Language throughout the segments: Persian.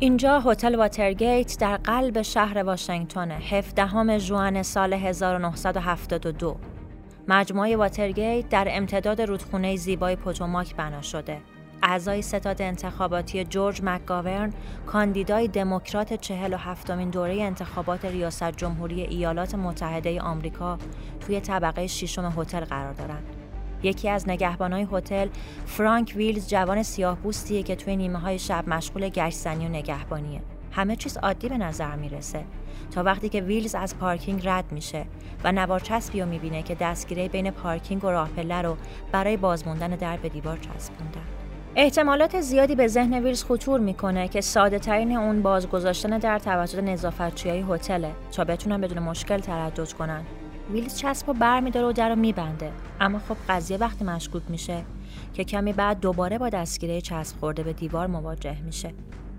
اینجا هتل واترگیت در قلب شهر واشنگتن 17 ژوئن سال 1972 مجموعه واترگیت در امتداد رودخونه زیبای پوتوماک بنا شده اعضای ستاد انتخاباتی جورج مکگاورن کاندیدای دموکرات 47 مین دوره انتخابات ریاست جمهوری ایالات متحده آمریکا توی طبقه ششم هتل قرار دارند. یکی از نگهبانای هتل فرانک ویلز جوان سیاه بوستیه که توی نیمه های شب مشغول گشتزنی و نگهبانیه. همه چیز عادی به نظر می‌رسه تا وقتی که ویلز از پارکینگ رد میشه و نوار چسبی رو می‌بینه که دستگیره بین پارکینگ و راه رو برای بازموندن در به دیوار چسبوندن. احتمالات زیادی به ذهن ویلز خطور می‌کنه که ساده ترین اون بازگذاشتن در توسط نظافتچی های هتله تا بتونن بدون مشکل تردد کنن. ویلز چسب و بر میداره و در رو میبنده اما خب قضیه وقتی مشکوک میشه که کمی بعد دوباره با دستگیره چسب خورده به دیوار مواجه میشه.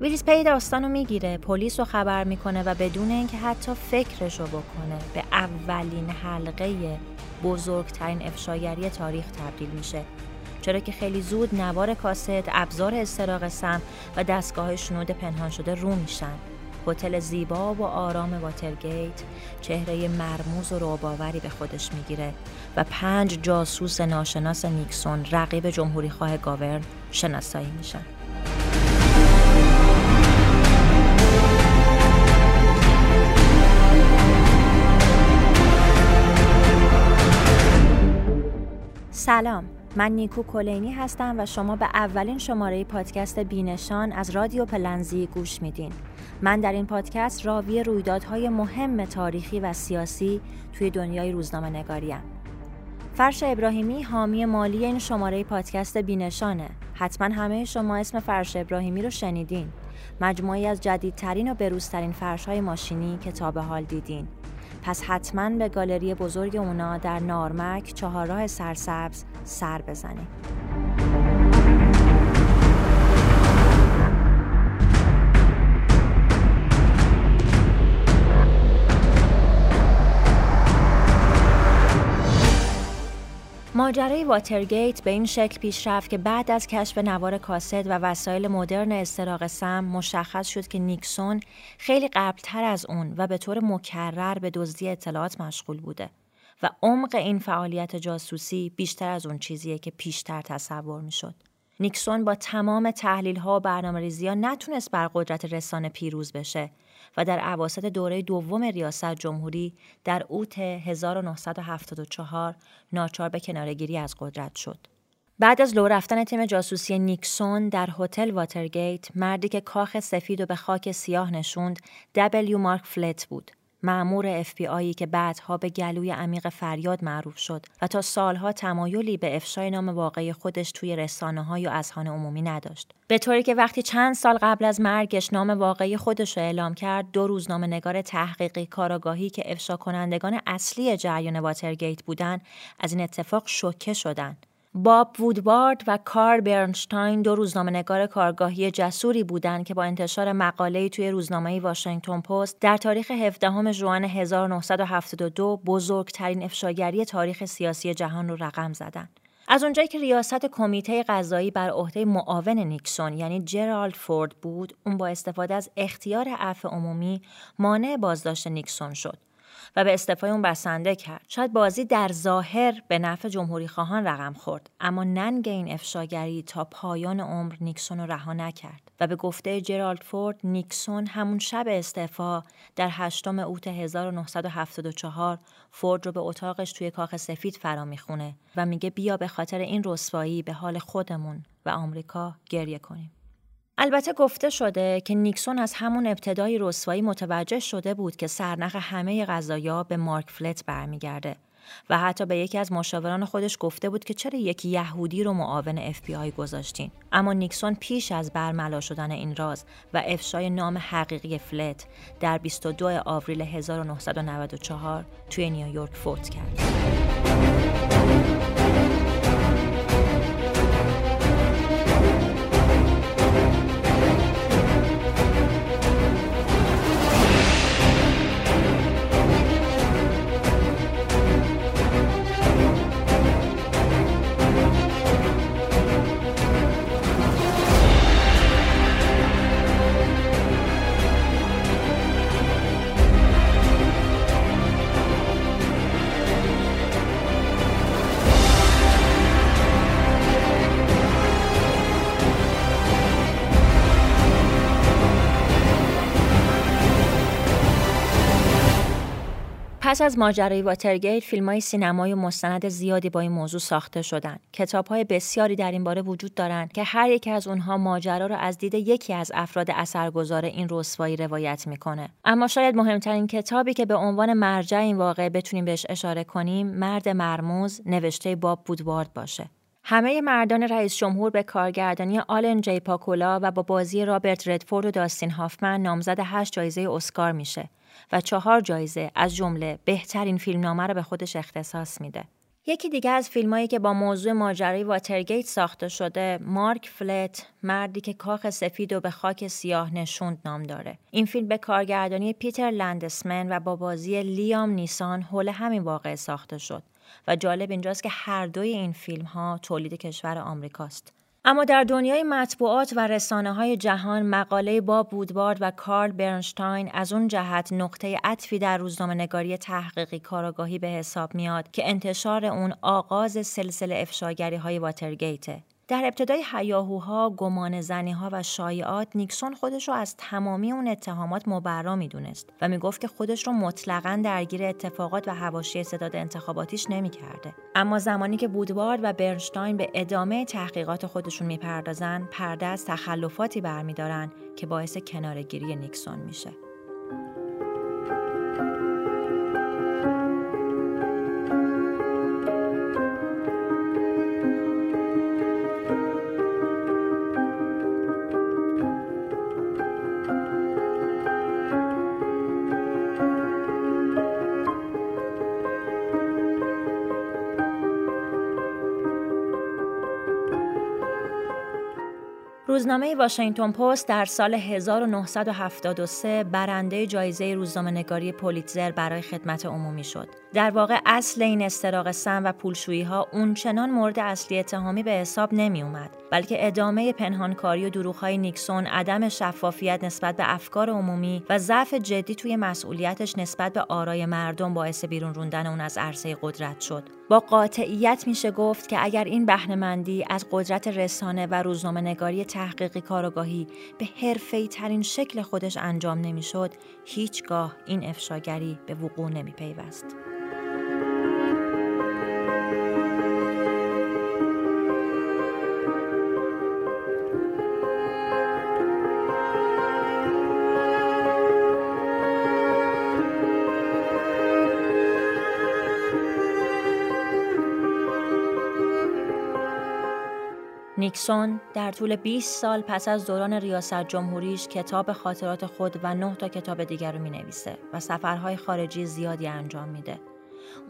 ویلیس پی داستان رو می‌گیره پلیس رو خبر می‌کنه و بدون اینکه حتی فکرش رو بکنه به اولین حلقه بزرگترین افشاگری تاریخ تبدیل میشه چرا که خیلی زود نوار کاست، ابزار استراق سم و دستگاه شنود پنهان شده رو میشن. هتل زیبا و آرام واترگیت چهره مرموز و روباوری به خودش می‌گیره و پنج جاسوس ناشناس نیکسون رقیب جمهوری خواه گاورن شناسایی میشن. سلام من نیکو کلینی هستم و شما به اولین شماره پادکست بینشان از رادیو پلنزی گوش میدین. من در این پادکست راوی رویدادهای مهم تاریخی و سیاسی توی دنیای روزنامه نگاریم. فرش ابراهیمی حامی مالی این شماره پادکست بینشانه. حتما همه شما اسم فرش ابراهیمی رو شنیدین. مجموعی از جدیدترین و بروزترین فرش های ماشینی که تا به حال دیدین. پس حتما به گالری بزرگ اونا در نارمک چهارراه سرسبز سر بزنید. ماجرای واترگیت به این شکل پیش رفت که بعد از کشف نوار کاست و وسایل مدرن استراق سم مشخص شد که نیکسون خیلی قبلتر از اون و به طور مکرر به دزدی اطلاعات مشغول بوده و عمق این فعالیت جاسوسی بیشتر از اون چیزیه که پیشتر تصور می‌شد. نیکسون با تمام تحلیل ها و برنامه ریزی ها نتونست بر قدرت رسانه پیروز بشه و در عواسط دوره دوم ریاست جمهوری در اوت 1974 ناچار به کنارگیری از قدرت شد. بعد از لو رفتن تیم جاسوسی نیکسون در هتل واترگیت مردی که کاخ سفید و به خاک سیاه نشوند دبلیو مارک فلت بود مامور اف‌بی‌آیی که بعدها به گلوی عمیق فریاد معروف شد و تا سالها تمایلی به افشای نام واقعی خودش توی رسانه های و اذهان عمومی نداشت. به طوری که وقتی چند سال قبل از مرگش نام واقعی خودش را اعلام کرد، دو روزنامه نگار تحقیقی کاراگاهی که افشا کنندگان اصلی جریان واترگیت بودند، از این اتفاق شوکه شدند. باب وودوارد و کار برنشتاین دو روزنامه نگار کارگاهی جسوری بودند که با انتشار مقاله‌ای توی روزنامه واشنگتن پست در تاریخ 17 ژوئن 1972 بزرگترین افشاگری تاریخ سیاسی جهان رو رقم زدند. از اونجایی که ریاست کمیته قضایی بر عهده معاون نیکسون یعنی جرالد فورد بود، اون با استفاده از اختیار عفو عمومی مانع بازداشت نیکسون شد. و به استعفای اون بسنده کرد. شاید بازی در ظاهر به نفع جمهوری خواهان رقم خورد اما ننگ این افشاگری تا پایان عمر نیکسون رو رها نکرد و به گفته جرالد فورد نیکسون همون شب استعفا در هشتم اوت 1974 فورد رو به اتاقش توی کاخ سفید فرا می‌خونه و میگه بیا به خاطر این رسوایی به حال خودمون و آمریکا گریه کنیم. البته گفته شده که نیکسون از همون ابتدای رسوایی متوجه شده بود که سرنخ همه قضایا به مارک فلت برمیگرده و حتی به یکی از مشاوران خودش گفته بود که چرا یک یهودی رو معاون اف بی آی گذاشتین اما نیکسون پیش از برملا شدن این راز و افشای نام حقیقی فلت در 22 آوریل 1994 توی نیویورک فوت کرد. پس از ماجرای واترگیت فیلم های سینمایی و مستند زیادی با این موضوع ساخته شدن. کتاب های بسیاری در این باره وجود دارند که هر یک از اونها ماجرا را از دید یکی از افراد اثرگذار این رسوایی روایت می‌کنه. اما شاید مهمترین کتابی که به عنوان مرجع این واقعه بتونیم بهش اشاره کنیم مرد مرموز نوشته باب بودوارد باشه. همه مردان رئیس جمهور به کارگردانی آلن جی پاکولا و با بازی رابرت ردفورد و داستین هافمن نامزد هشت جایزه اسکار میشه و چهار جایزه از جمله بهترین فیلمنامه را به خودش اختصاص میده. یکی دیگه از فیلمایی که با موضوع ماجرای واترگیت ساخته شده مارک فلت مردی که کاخ سفید و به خاک سیاه نشوند نام داره این فیلم به کارگردانی پیتر لندسمن و با بازی لیام نیسان حول همین واقعه ساخته شد و جالب اینجاست که هر دوی این فیلم ها تولید کشور آمریکاست اما در دنیای مطبوعات و رسانه های جهان مقاله با بودبارد و کارل برنشتاین از اون جهت نقطه عطفی در روزنامه نگاری تحقیقی کاراگاهی به حساب میاد که انتشار اون آغاز سلسله افشاگری های واترگیته. در ابتدای حیاهوها، گمان ها و شایعات نیکسون خودش رو از تمامی اون اتهامات مبرا می‌دونست و می‌گفت که خودش رو مطلقا درگیر اتفاقات و حواشی استعداد انتخاباتیش نمی‌کرده. اما زمانی که بودوارد و برنشتاین به ادامه تحقیقات خودشون می‌پردازن، پرده از تخلفاتی برمیدارن که باعث کنارگیری نیکسون میشه. روزنامه واشنگتن پست در سال 1973 برنده جایزه روزنامه نگاری پولیتزر برای خدمت عمومی شد. در واقع اصل این استراق سم و پولشویی ها اونچنان مورد اصلی اتهامی به حساب نمی اومد بلکه ادامه پنهانکاری و دروغهای نیکسون عدم شفافیت نسبت به افکار عمومی و ضعف جدی توی مسئولیتش نسبت به آرای مردم باعث بیرون روندن اون از عرصه قدرت شد با قاطعیت میشه گفت که اگر این بهنهمندی از قدرت رسانه و روزنامه تحقیقی کارگاهی به حرفه‌ای ترین شکل خودش انجام نمی‌شد هیچگاه این افشاگری به وقوع نمی پیوست. نیکسون در طول 20 سال پس از دوران ریاست جمهوریش کتاب خاطرات خود و نه تا کتاب دیگر رو می نویسه و سفرهای خارجی زیادی انجام میده.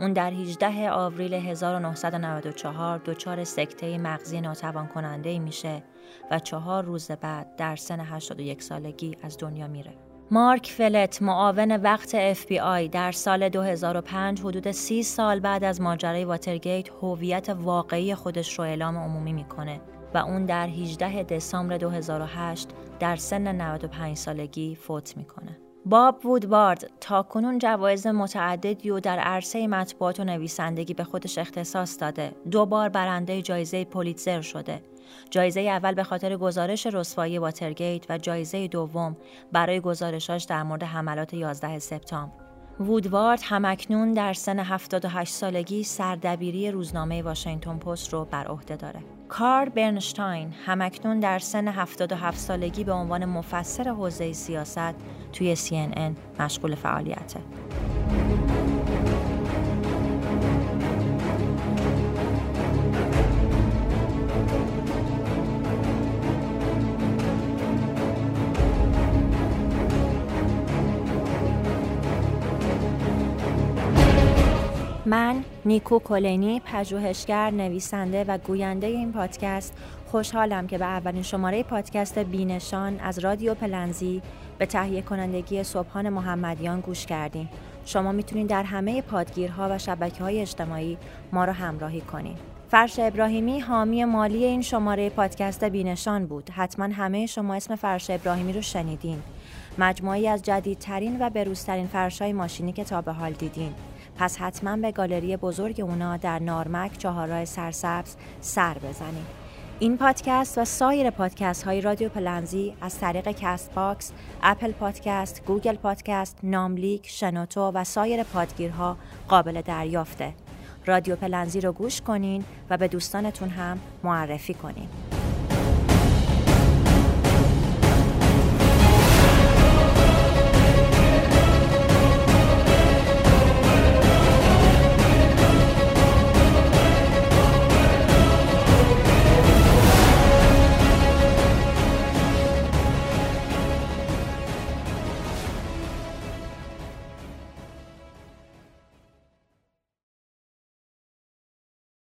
اون در 18 آوریل 1994 دچار سکته مغزی ناتوان کننده میشه و چهار روز بعد در سن 81 سالگی از دنیا میره. مارک فلت معاون وقت FBI در سال 2005 حدود 30 سال بعد از ماجرای واترگیت هویت واقعی خودش رو اعلام عمومی می‌کنه و اون در 18 دسامبر 2008 در سن 95 سالگی فوت می‌کنه. باب وودوارد تا کنون جوایز متعددی و در عرصه مطبوعات و نویسندگی به خودش اختصاص داده. دو بار برنده جایزه پولیتزر شده. جایزه اول به خاطر گزارش رسوایی واترگیت و جایزه دوم برای گزارشاش در مورد حملات 11 سپتامبر. وودوارد همکنون در سن 78 سالگی سردبیری روزنامه واشنگتن پست رو بر عهده داره. کار برنشتاین همکنون در سن 77 سالگی به عنوان مفسر حوزه سیاست توی CNN مشغول فعالیته. من نیکو کلینی پژوهشگر نویسنده و گوینده این پادکست خوشحالم که به اولین شماره پادکست بینشان از رادیو پلنزی به تهیه کنندگی صبحان محمدیان گوش کردیم شما می‌تونید در همه پادگیرها و شبکه های اجتماعی ما را همراهی کنید فرش ابراهیمی حامی مالی این شماره پادکست بینشان بود. حتما همه شما اسم فرش ابراهیمی رو شنیدین. مجموعی از جدیدترین و بروزترین فرشای ماشینی که تا به حال دیدین. پس حتما به گالری بزرگ اونا در نارمک چهارراه سرسبز سر بزنید این پادکست و سایر پادکست های رادیو پلنزی از طریق کست باکس، اپل پادکست، گوگل پادکست، نملیک، شنوتو و سایر پادگیرها قابل دریافته. رادیو پلنزی رو گوش کنین و به دوستانتون هم معرفی کنین.